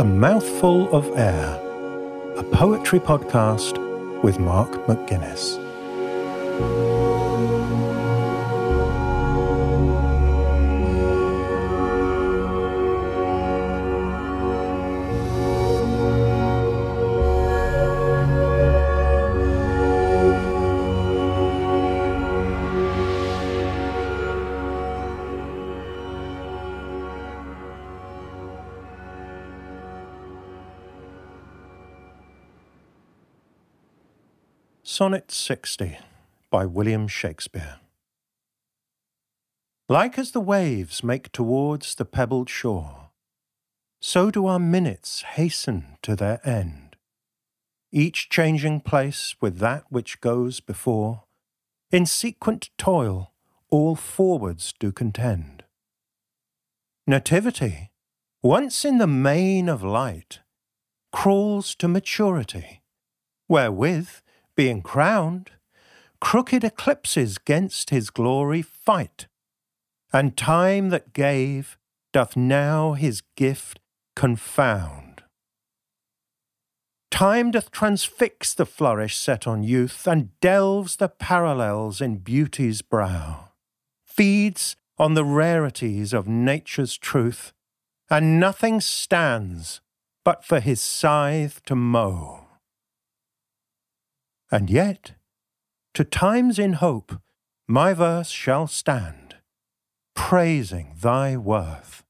A Mouthful of Air, a poetry podcast with Mark McGuinness. Sonnet 60 by William Shakespeare. Like as the waves make towards the pebbled shore, so do our minutes hasten to their end, each changing place with that which goes before. In sequent toil, all forwards do contend. Nativity, once in the main of light, crawls to maturity, wherewith being crowned, crooked eclipses gainst his glory fight, and time that gave doth now his gift confound. Time doth transfix the flourish set on youth, and delves the parallels in beauty's brow, feeds on the rarities of nature's truth, and nothing stands but for his scythe to mow. And yet, to times in hope, my verse shall stand, praising thy worth,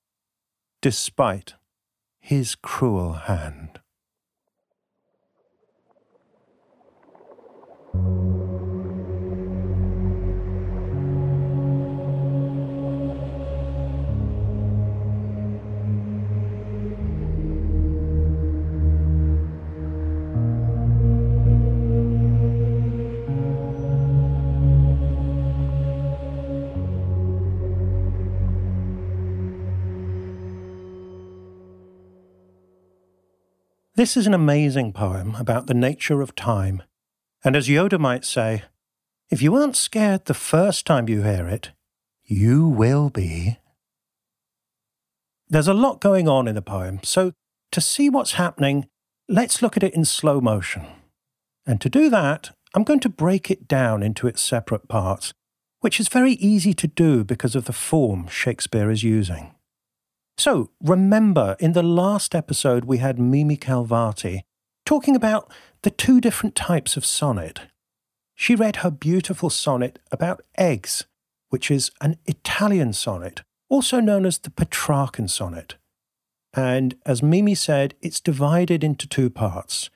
despite his cruel hand. This is an amazing poem about the nature of time, and as Yoda might say, if you aren't scared the first time you hear it, you will be. There's a lot going on in the poem, so to see what's happening, let's look at it in slow motion. And to do that, I'm going to break it down into its separate parts, which is very easy to do because of the form Shakespeare is using. So, remember, in the last episode, we had Mimi Khalvati talking about the two different types of sonnet. She read her beautiful sonnet about eggs, which is an Italian sonnet, also known as the Petrarchan sonnet. And as Mimi said, it's divided into two parts.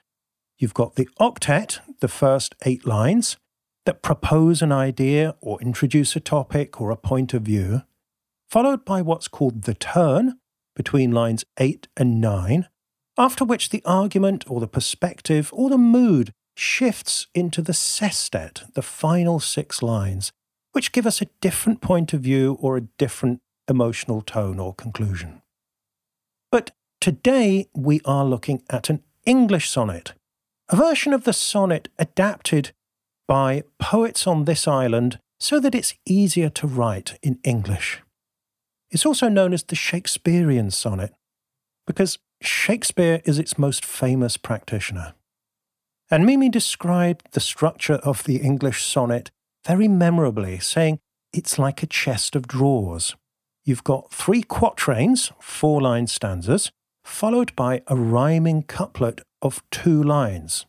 You've got the octet, the first eight lines, that propose an idea or introduce a topic or a point of view followed by what's called the turn between lines 8 and 9, after which the argument or the perspective or the mood shifts into the sestet, the final six lines, which give us a different point of view or a different emotional tone or conclusion. But today we are looking at an English sonnet, a version of the sonnet adapted by poets on this island so that it's easier to write in English. It's also known as the Shakespearean sonnet because Shakespeare is its most famous practitioner. And Mimi described the structure of the English sonnet very memorably, saying it's like a chest of drawers. You've got three quatrains, four line stanzas, followed by a rhyming couplet of two lines.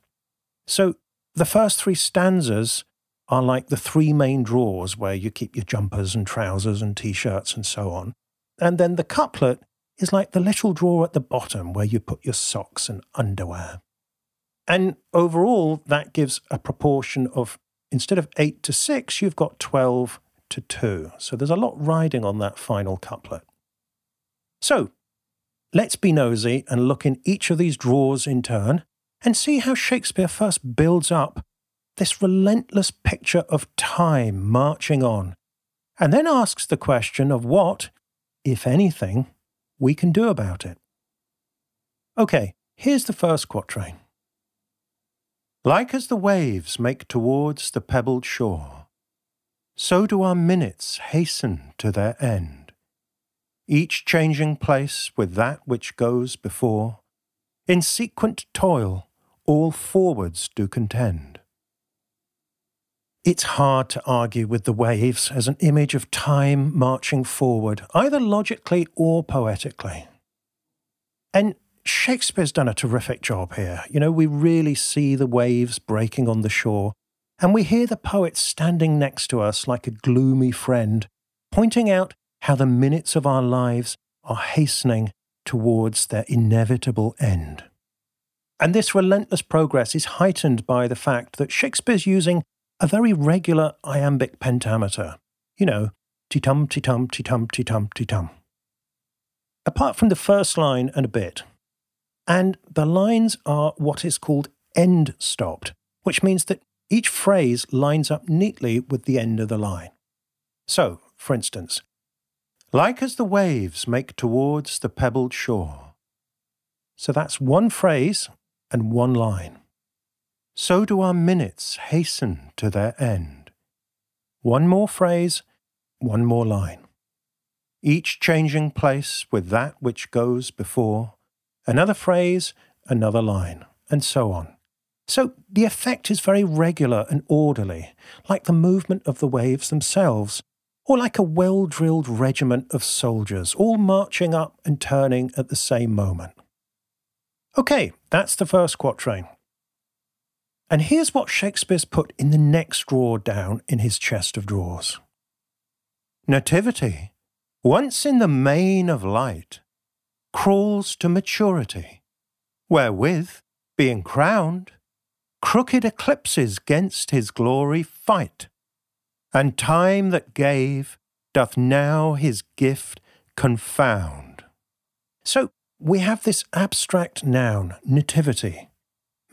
So the first three stanzas are like the three main drawers where you keep your jumpers and trousers and t shirts and so on. And then the couplet is like the little drawer at the bottom where you put your socks and underwear. And overall, that gives a proportion of instead of 8 to 6, you've got 12 to 2. So there's a lot riding on that final couplet. So let's be nosy and look in each of these drawers in turn and see how Shakespeare first builds up this relentless picture of time marching on, and then asks the question of what, if anything, we can do about it. Okay, here's the first quatrain. Like as the waves make towards the pebbled shore, so do our minutes hasten to their end, each changing place with that which goes before. In sequent toil, all forwards do contend. It's hard to argue with the waves as an image of time marching forward, either logically or poetically. And Shakespeare's done a terrific job here. You know, we really see the waves breaking on the shore, and we hear the poet standing next to us like a gloomy friend, pointing out how the minutes of our lives are hastening towards their inevitable end. And this relentless progress is heightened by the fact that Shakespeare's using a very regular iambic pentameter. You know, ti-tum, ti-tum, ti-tum, ti-tum, ti-tum. Apart from the first line and a bit. And the lines are what is called end stopped, which means that each phrase lines up neatly with the end of the line. So, for instance, like as the waves make towards the pebbled shore. So that's one phrase and one line. So do our minutes hasten to their end. One more phrase, one more line. Each changing place with that which goes before, another phrase, another line, and so on. So the effect is very regular and orderly, like the movement of the waves themselves, or like a well drilled regiment of soldiers, all marching up and turning at the same moment. Okay, that's the first quatrain. And here's what Shakespeare's put in the next drawer down in his chest of drawers. Nativity, once in the main of light, crawls to maturity, wherewith, being crowned, crooked eclipses gainst his glory fight and time that gave doth now his gift confound. So we have this abstract noun, nativity,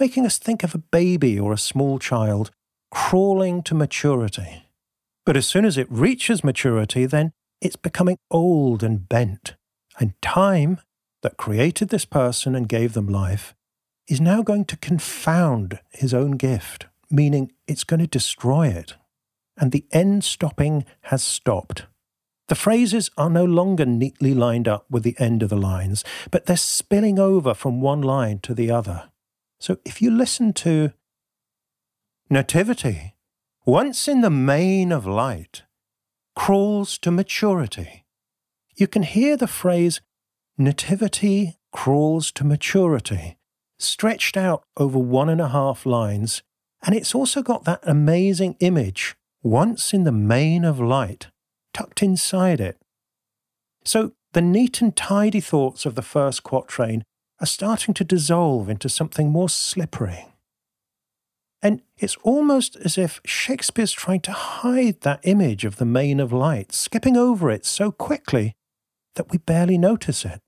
making us think of a baby or a small child crawling to maturity. But as soon as it reaches maturity, then it's becoming old and bent, and time that created this person and gave them life is now going to confound his own gift, meaning it's going to destroy it and the end stopping has stopped. The phrases are no longer neatly lined up with the end of the lines, but they're spilling over from one line to the other. So if you listen to Nativity, once in the main of light, crawls to maturity, you can hear the phrase Nativity crawls to maturity stretched out over one and a half lines, and it's also got that amazing image once in the main of light, tucked inside it. So the neat and tidy thoughts of the first quatrain are starting to dissolve into something more slippery. And it's almost as if Shakespeare's trying to hide that image of the main of light, skipping over it so quickly that we barely notice it.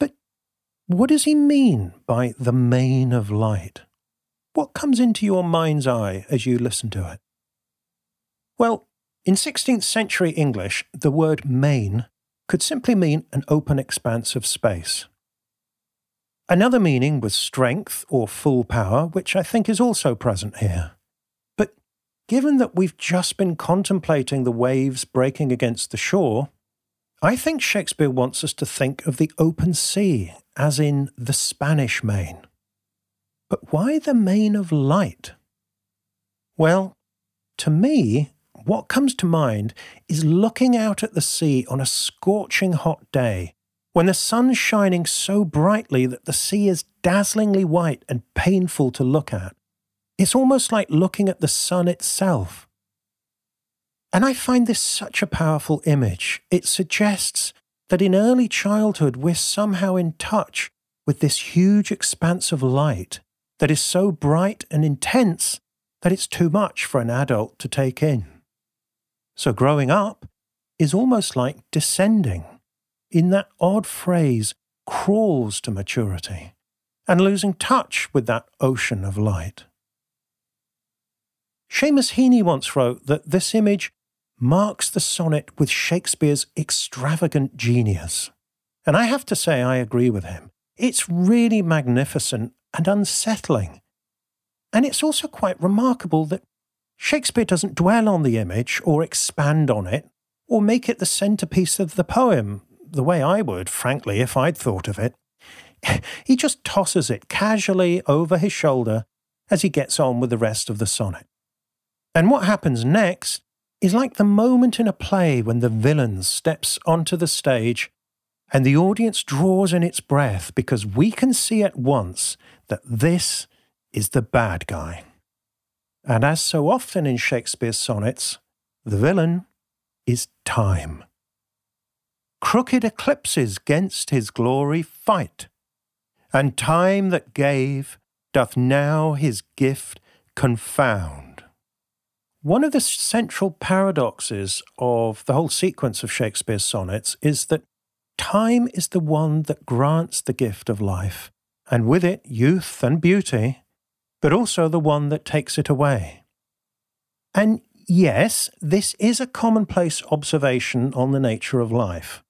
But what does he mean by the main of light? What comes into your mind's eye as you listen to it? Well, in 16th century English, the word main could simply mean an open expanse of space. Another meaning was strength or full power, which I think is also present here. But given that we've just been contemplating the waves breaking against the shore, I think Shakespeare wants us to think of the open sea, as in the Spanish main. But why the main of light? Well, to me, what comes to mind is looking out at the sea on a scorching hot day, when the sun's shining so brightly that the sea is dazzlingly white and painful to look at. It's almost like looking at the sun itself. And I find this such a powerful image. It suggests that in early childhood we're somehow in touch with this huge expanse of light that is so bright and intense that it's too much for an adult to take in. So growing up is almost like descending. In that odd phrase, crawls to maturity and losing touch with that ocean of light. Seamus Heaney once wrote that this image marks the sonnet with Shakespeare's extravagant genius. And I have to say, I agree with him. It's really magnificent and unsettling. And it's also quite remarkable that Shakespeare doesn't dwell on the image or expand on it or make it the centerpiece of the poem, the way I would, frankly, if I'd thought of it. he just tosses it casually over his shoulder as he gets on with the rest of the sonnet. And what happens next is like the moment in a play when the villain steps onto the stage and the audience draws in its breath because we can see at once that this is the bad guy. And as so often in Shakespeare's sonnets, the villain is time. Crooked eclipses gainst his glory fight, and time that gave doth now his gift confound. One of the central paradoxes of the whole sequence of Shakespeare's sonnets is that time is the one that grants the gift of life, and with it youth and beauty, but also the one that takes it away. And yes, this is a commonplace observation on the nature of life.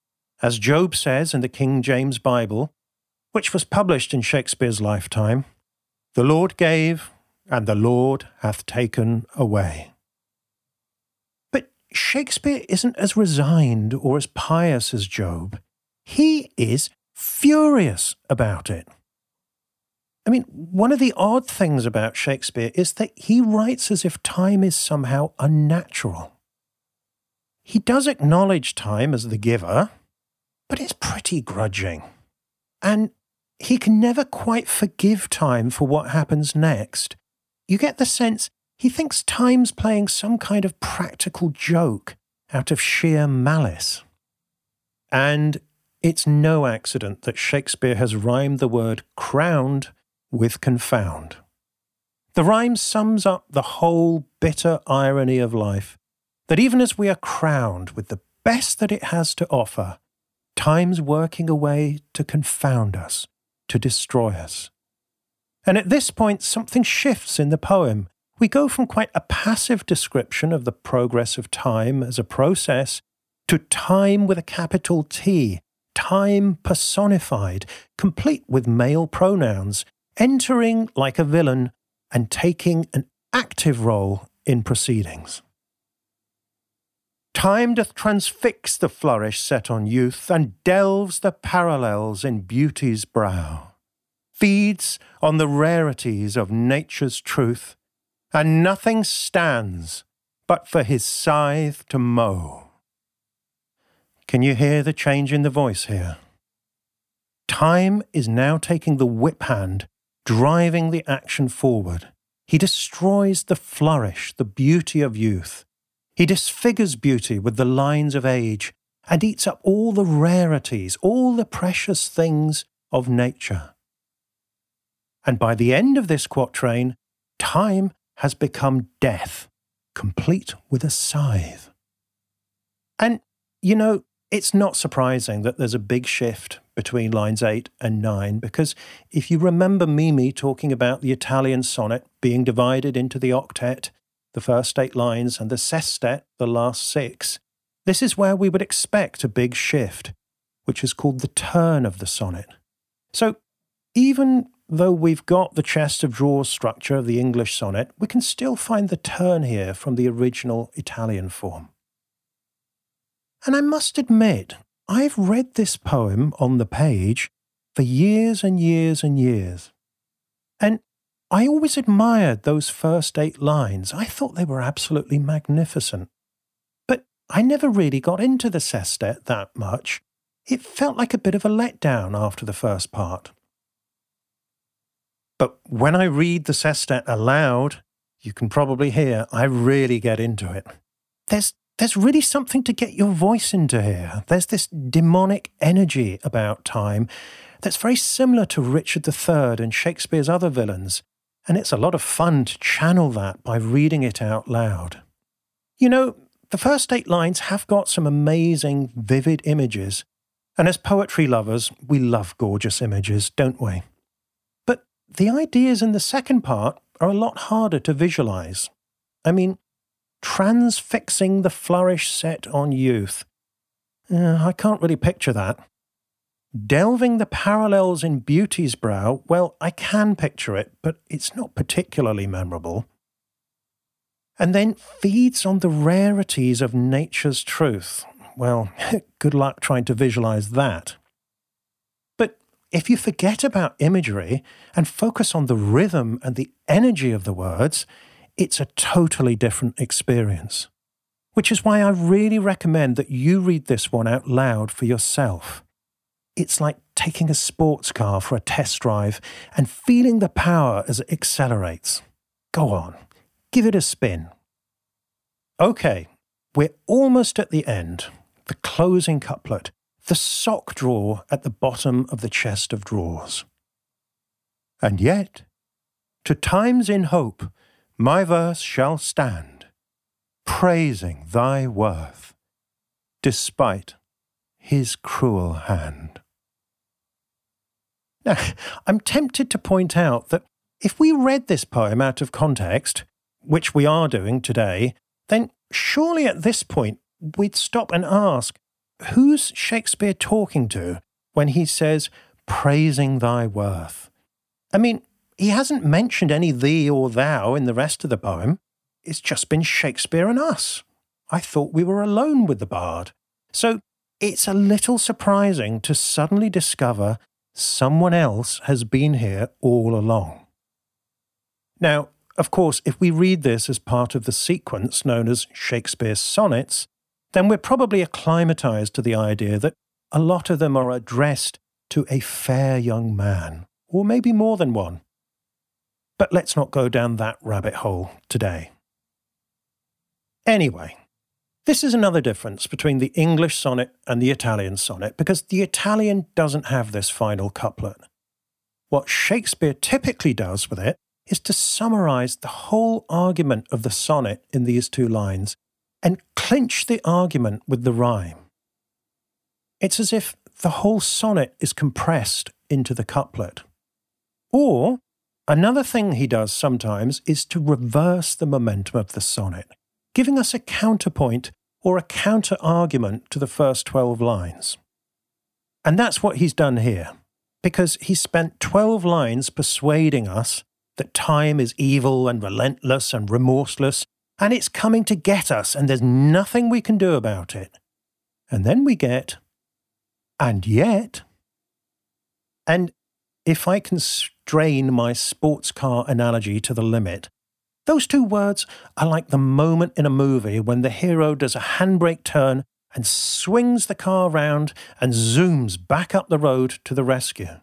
As Job says in the King James Bible, which was published in Shakespeare's lifetime, the Lord gave, and the Lord hath taken away. But Shakespeare isn't as resigned or as pious as Job. He is furious about it. I mean, one of the odd things about Shakespeare is that he writes as if time is somehow unnatural. He does acknowledge time as the giver, but it's pretty grudging. And he can never quite forgive time for what happens next. You get the sense he thinks time's playing some kind of practical joke out of sheer malice. And it's no accident that Shakespeare has rhymed the word crowned with confound. The rhyme sums up the whole bitter irony of life that even as we are crowned with the best that it has to offer, time's working away to confound us, to destroy us. And at this point, something shifts in the poem. We go from quite a passive description of the progress of time as a process to time with a capital T, time personified, complete with male pronouns, entering like a villain and taking an active role in proceedings. Time doth transfix the flourish set on youth, and delves the parallels in beauty's brow, feeds on the rarities of nature's truth, and nothing stands but for his scythe to mow. Can you hear the change in the voice here? Time is now taking the whip hand driving the action forward. He destroys the flourish, the beauty of youth. He disfigures beauty with the lines of age and eats up all the rarities, all the precious things of nature. And by the end of this quatrain, time has become death, complete with a scythe. And, you know, it's not surprising that there's a big shift between lines 8 and 9 because if you remember Mimi talking about the Italian sonnet being divided into the octet, the first eight lines, and the sestet, the last six, this is where we would expect a big shift, which is called the turn of the sonnet. So even though we've got the chest of drawers structure of the English sonnet, we can still find the turn here from the original Italian form. And I must admit, I've read this poem on the page for years and years and years. And I always admired those first eight lines. I thought they were absolutely magnificent. But I never really got into the sestet that much. It felt like a bit of a letdown after the first part. But when I read the sestet aloud, you can probably hear I really get into it. There's there's really something to get your voice into here. There's this demonic energy about time that's very similar to Richard III and Shakespeare's other villains, and it's a lot of fun to channel that by reading it out loud. You know, the first eight lines have got some amazing, vivid images, and as poetry lovers, we love gorgeous images, don't we? But the ideas in the second part are a lot harder to visualize. I mean, transfixing the flourish set on youth. Uh, I can't really picture that. Delving the parallels in beauty's brow, well, I can picture it, but it's not particularly memorable. And then feeds on the rarities of nature's truth. Well, good luck trying to visualize that. But if you forget about imagery and focus on the rhythm and the energy of the words, it's a totally different experience. Which is why I really recommend that you read this one out loud for yourself. It's like taking a sports car for a test drive and feeling the power as it accelerates. Go on, give it a spin. Okay, we're almost at the end, the closing couplet, the sock drawer at the bottom of the chest of drawers. And yet, to times in hope, my verse shall stand, praising thy worth, despite his cruel hand. Now, I'm tempted to point out that if we read this poem out of context, which we are doing today, then surely at this point we'd stop and ask who's Shakespeare talking to when he says, praising thy worth? I mean, he hasn't mentioned any thee or thou in the rest of the poem. It's just been Shakespeare and us. I thought we were alone with the bard. So it's a little surprising to suddenly discover someone else has been here all along. Now, of course, if we read this as part of the sequence known as Shakespeare's sonnets, then we're probably acclimatized to the idea that a lot of them are addressed to a fair young man, or maybe more than one. But let's not go down that rabbit hole today. Anyway, this is another difference between the English sonnet and the Italian sonnet because the Italian doesn't have this final couplet. What Shakespeare typically does with it is to summarize the whole argument of the sonnet in these two lines and clinch the argument with the rhyme. It's as if the whole sonnet is compressed into the couplet. Or, another thing he does sometimes is to reverse the momentum of the sonnet, giving us a counterpoint or a counter argument to the first 12 lines. And that's what he's done here, because he spent 12 lines persuading us that time is evil and relentless and remorseless and it's coming to get us, and there's nothing we can do about it. And then we get, and yet, and if I can strain my sports car analogy to the limit, those two words are like the moment in a movie when the hero does a handbrake turn and swings the car round and zooms back up the road to the rescue.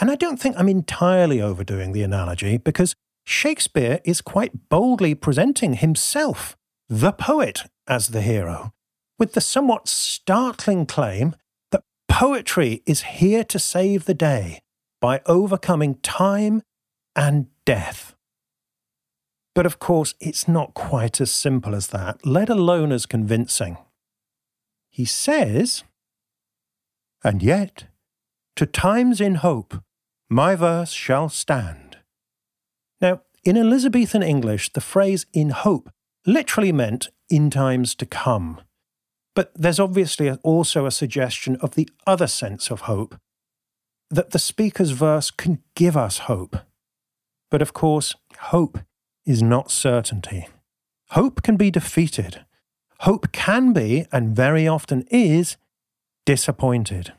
And I don't think I'm entirely overdoing the analogy because Shakespeare is quite boldly presenting himself, the poet, as the hero, with the somewhat startling claim that poetry is here to save the day by overcoming time and death. But of course, it's not quite as simple as that, let alone as convincing. He says, And yet, to times in hope, my verse shall stand now, in Elizabethan English, the phrase in hope literally meant in times to come. But there's obviously also a suggestion of the other sense of hope, that the speaker's verse can give us hope. But of course, hope is not certainty. Hope can be defeated. Hope can be, and very often is, disappointed.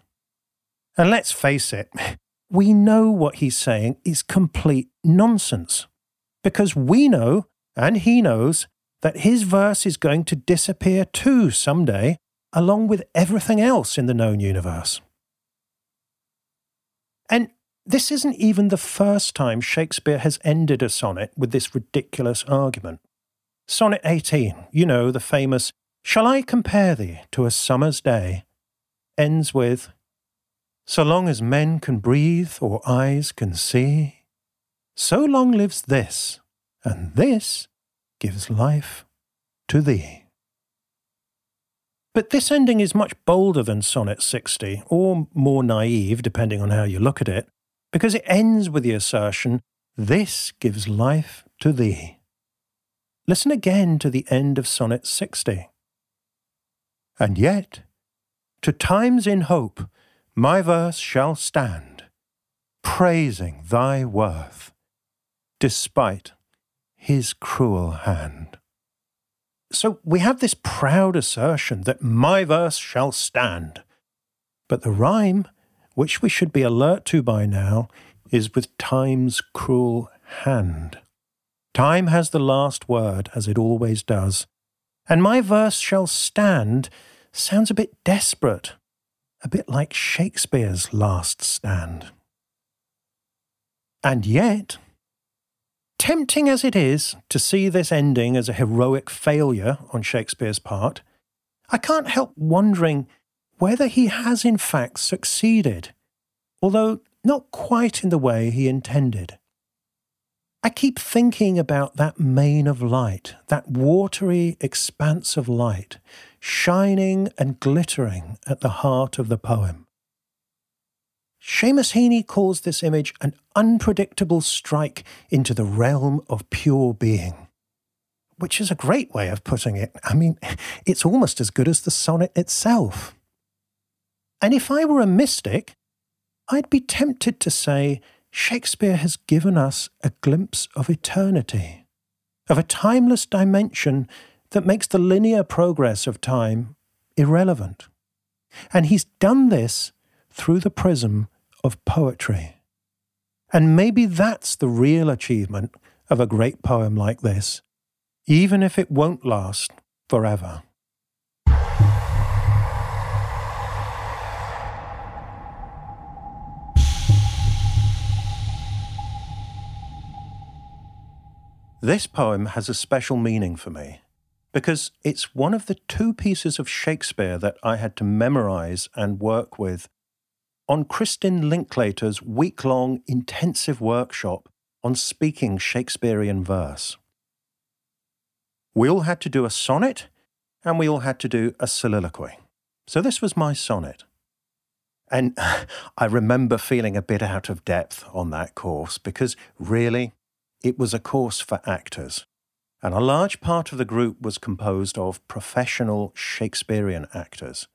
And let's face it, we know what he's saying is complete nonsense. Because we know, and he knows, that his verse is going to disappear too someday, along with everything else in the known universe. And this isn't even the first time Shakespeare has ended a sonnet with this ridiculous argument. Sonnet 18, you know, the famous, Shall I compare thee to a summer's day, ends with, so long as men can breathe or eyes can see, so long lives this, and this gives life to thee. But this ending is much bolder than Sonnet 60, or more naive, depending on how you look at it, because it ends with the assertion, This gives life to thee. Listen again to the end of Sonnet 60. And yet, to times in hope, my verse shall stand, praising thy worth, despite his cruel hand. So we have this proud assertion that my verse shall stand, but the rhyme which we should be alert to by now, is with time's cruel hand. Time has the last word, as it always does, and my verse shall stand sounds a bit desperate, a bit like Shakespeare's last stand. And yet, tempting as it is to see this ending as a heroic failure on Shakespeare's part, I can't help wondering whether he has in fact succeeded, although not quite in the way he intended. I keep thinking about that main of light, that watery expanse of light, shining and glittering at the heart of the poem. Seamus Heaney calls this image an unpredictable strike into the realm of pure being, which is a great way of putting it. I mean, it's almost as good as the sonnet itself. And if I were a mystic, I'd be tempted to say Shakespeare has given us a glimpse of eternity, of a timeless dimension that makes the linear progress of time irrelevant. And he's done this through the prism of poetry. And maybe that's the real achievement of a great poem like this, even if it won't last forever. This poem has a special meaning for me because it's one of the two pieces of Shakespeare that I had to memorize and work with on Kristin Linklater's week long intensive workshop on speaking Shakespearean verse. We all had to do a sonnet and we all had to do a soliloquy. So this was my sonnet. And I remember feeling a bit out of depth on that course because really, it was a course for actors. And a large part of the group was composed of professional Shakespearean actors.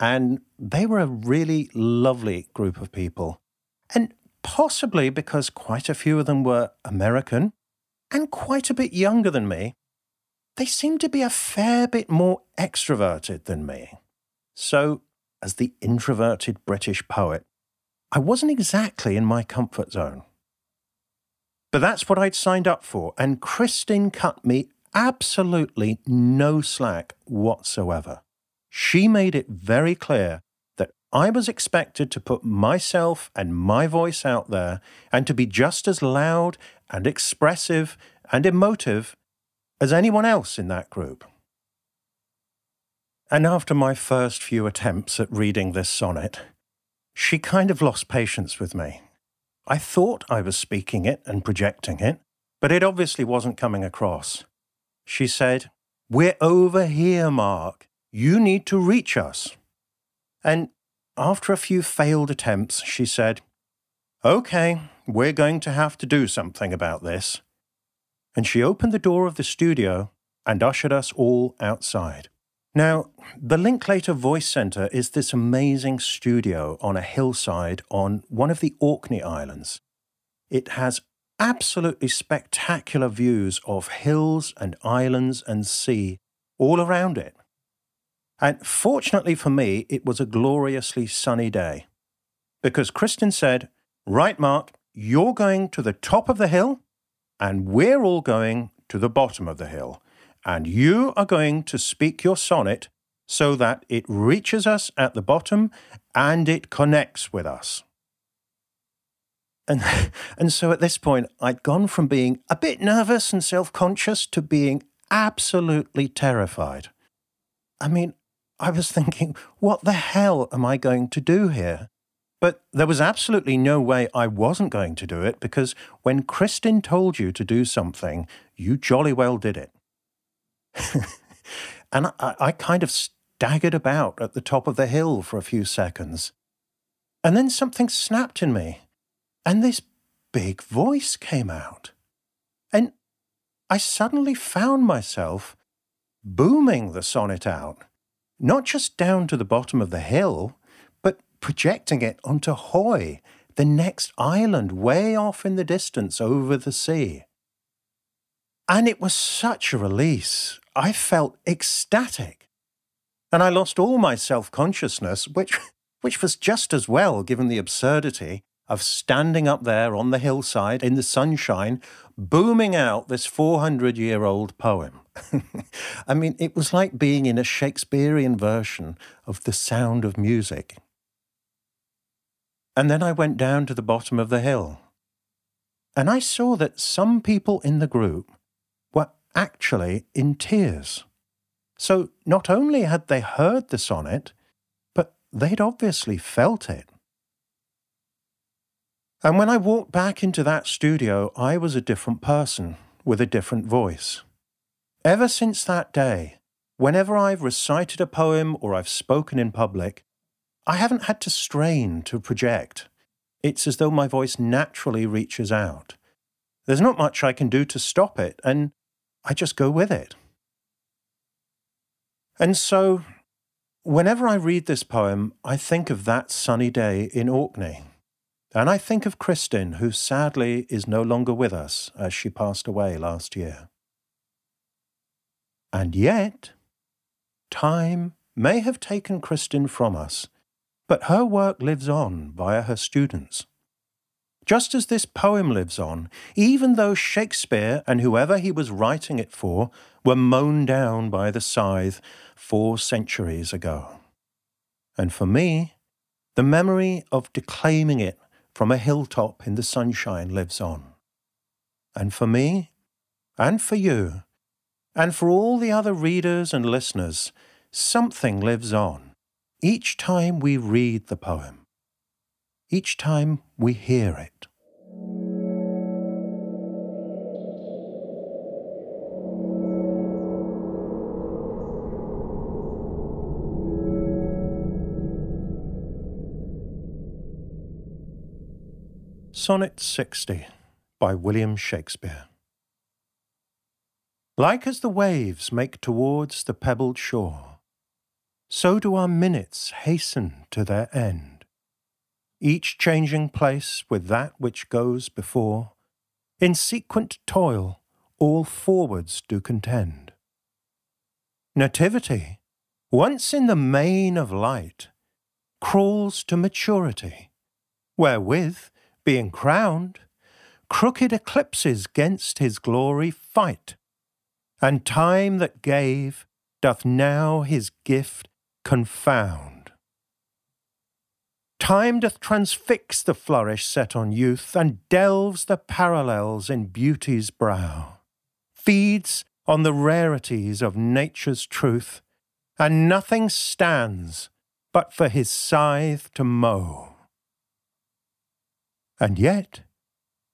And they were a really lovely group of people. And possibly because quite a few of them were American and quite a bit younger than me, they seemed to be a fair bit more extroverted than me. So, as the introverted British poet, I wasn't exactly in my comfort zone. But that's what I'd signed up for, and Kristin cut me absolutely no slack whatsoever. She made it very clear that I was expected to put myself and my voice out there and to be just as loud and expressive and emotive as anyone else in that group. And after my first few attempts at reading this sonnet, she kind of lost patience with me I thought I was speaking it and projecting it, but it obviously wasn't coming across. She said, We're over here, Mark. You need to reach us. And after a few failed attempts, she said, OK, we're going to have to do something about this. And she opened the door of the studio and ushered us all outside. Now, the Linklater Voice Centre is this amazing studio on a hillside on one of the Orkney Islands. It has absolutely spectacular views of hills and islands and sea all around it. And fortunately for me, it was a gloriously sunny day. Because Kristin said, Right, Mark, you're going to the top of the hill, and we're all going to the bottom of the hill and you are going to speak your sonnet so that it reaches us at the bottom and it connects with us. And, and so at this point, I'd gone from being a bit nervous and self conscious to being absolutely terrified. I mean, I was thinking, what the hell am I going to do here? But there was absolutely no way I wasn't going to do it because when Kristin told you to do something, you jolly well did it. and I, I kind of staggered about at the top of the hill for a few seconds. And then something snapped in me, and this big voice came out. And I suddenly found myself booming the sonnet out, not just down to the bottom of the hill, but projecting it onto Hoy, the next island way off in the distance over the sea. And it was such a release. I felt ecstatic. And I lost all my self consciousness, which which was just as well given the absurdity of standing up there on the hillside in the sunshine, booming out this 400 year old poem. I mean, it was like being in a Shakespearean version of The Sound of Music. And then I went down to the bottom of the hill. And I saw that some people in the group actually in tears. So not only had they heard the sonnet, but they'd obviously felt it. And when I walked back into that studio, I was a different person with a different voice. Ever since that day, whenever I've recited a poem or I've spoken in public, I haven't had to strain to project. It's as though my voice naturally reaches out. There's not much I can do to stop it, and I just go with it. And so, whenever I read this poem, I think of that sunny day in Orkney. And I think of Kristin, who sadly is no longer with us as she passed away last year. And yet, time may have taken Kristin from us, but her work lives on via her students. Just as this poem lives on, even though Shakespeare and whoever he was writing it for were mown down by the scythe four centuries ago. And for me, the memory of declaiming it from a hilltop in the sunshine lives on. And for me, and for you, and for all the other readers and listeners, something lives on each time we read the poem, each time we hear it. Sonnet 60 by William Shakespeare. Like as the waves make towards the pebbled shore, so do our minutes hasten to their end. Each changing place with that which goes before, in sequent toil all forwards do contend. Nativity, once in the main of light, crawls to maturity, wherewith, being crowned, crooked eclipses gainst his glory fight, and time that gave doth now his gift confound. Time doth transfix the flourish set on youth, and delves the parallels in beauty's brow, feeds on the rarities of nature's truth, and nothing stands but for his scythe to mow. And yet,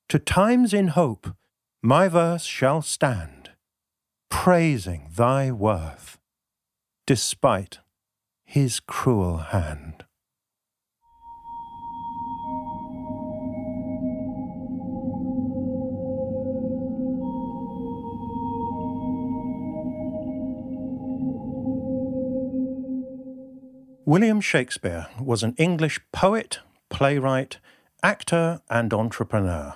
to times in hope, my verse shall stand, praising thy worth, despite his cruel hand. William Shakespeare was an English poet, playwright, actor, and entrepreneur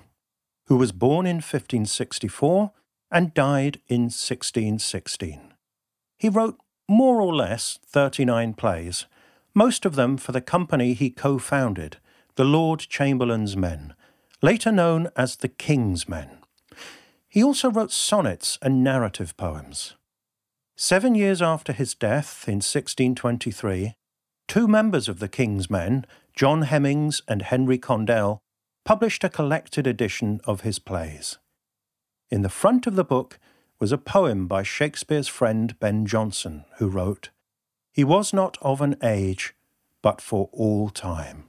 who was born in 1564 and died in 1616. He wrote more or less 39 plays, most of them for the company he co founded, the Lord Chamberlain's Men, later known as the King's Men. He also wrote sonnets and narrative poems. Seven years after his death in 1623, two members of the King's Men, John Hemmings and Henry Condell, published a collected edition of his plays. In the front of the book was a poem by Shakespeare's friend Ben Jonson, who wrote, He was not of an age, but for all time.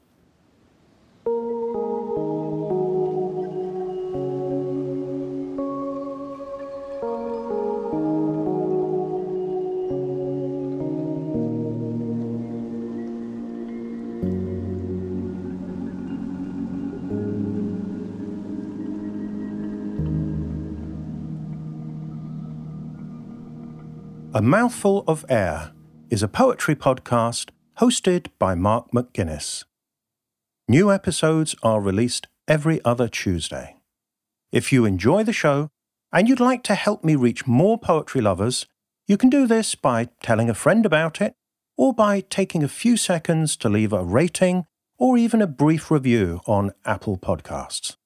A Mouthful of Air is a poetry podcast hosted by Mark McGuinness. New episodes are released every other Tuesday. If you enjoy the show and you'd like to help me reach more poetry lovers, you can do this by telling a friend about it, or by taking a few seconds to leave a rating or even a brief review on Apple Podcasts.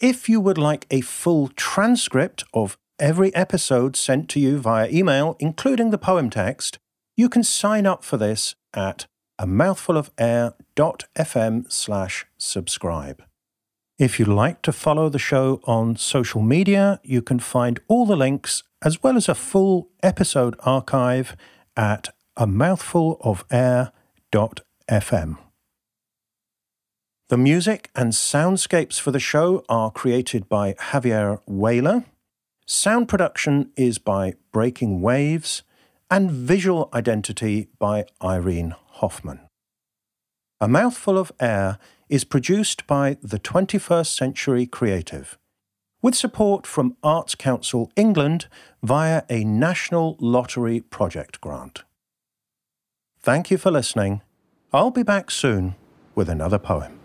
If you would like a full transcript of every episode sent to you via email, including the poem text, you can sign up for this at a mouthfulofair.fm slash subscribe. If you'd like to follow the show on social media, you can find all the links as well as a full episode archive at a mouthfulofair.fm. The music and soundscapes for the show are created by Javier Weyler. Sound production is by Breaking Waves, and visual identity by Irene Hoffman. A Mouthful of Air is produced by the 21st Century Creative, with support from Arts Council England via a National Lottery Project grant. Thank you for listening. I'll be back soon with another poem.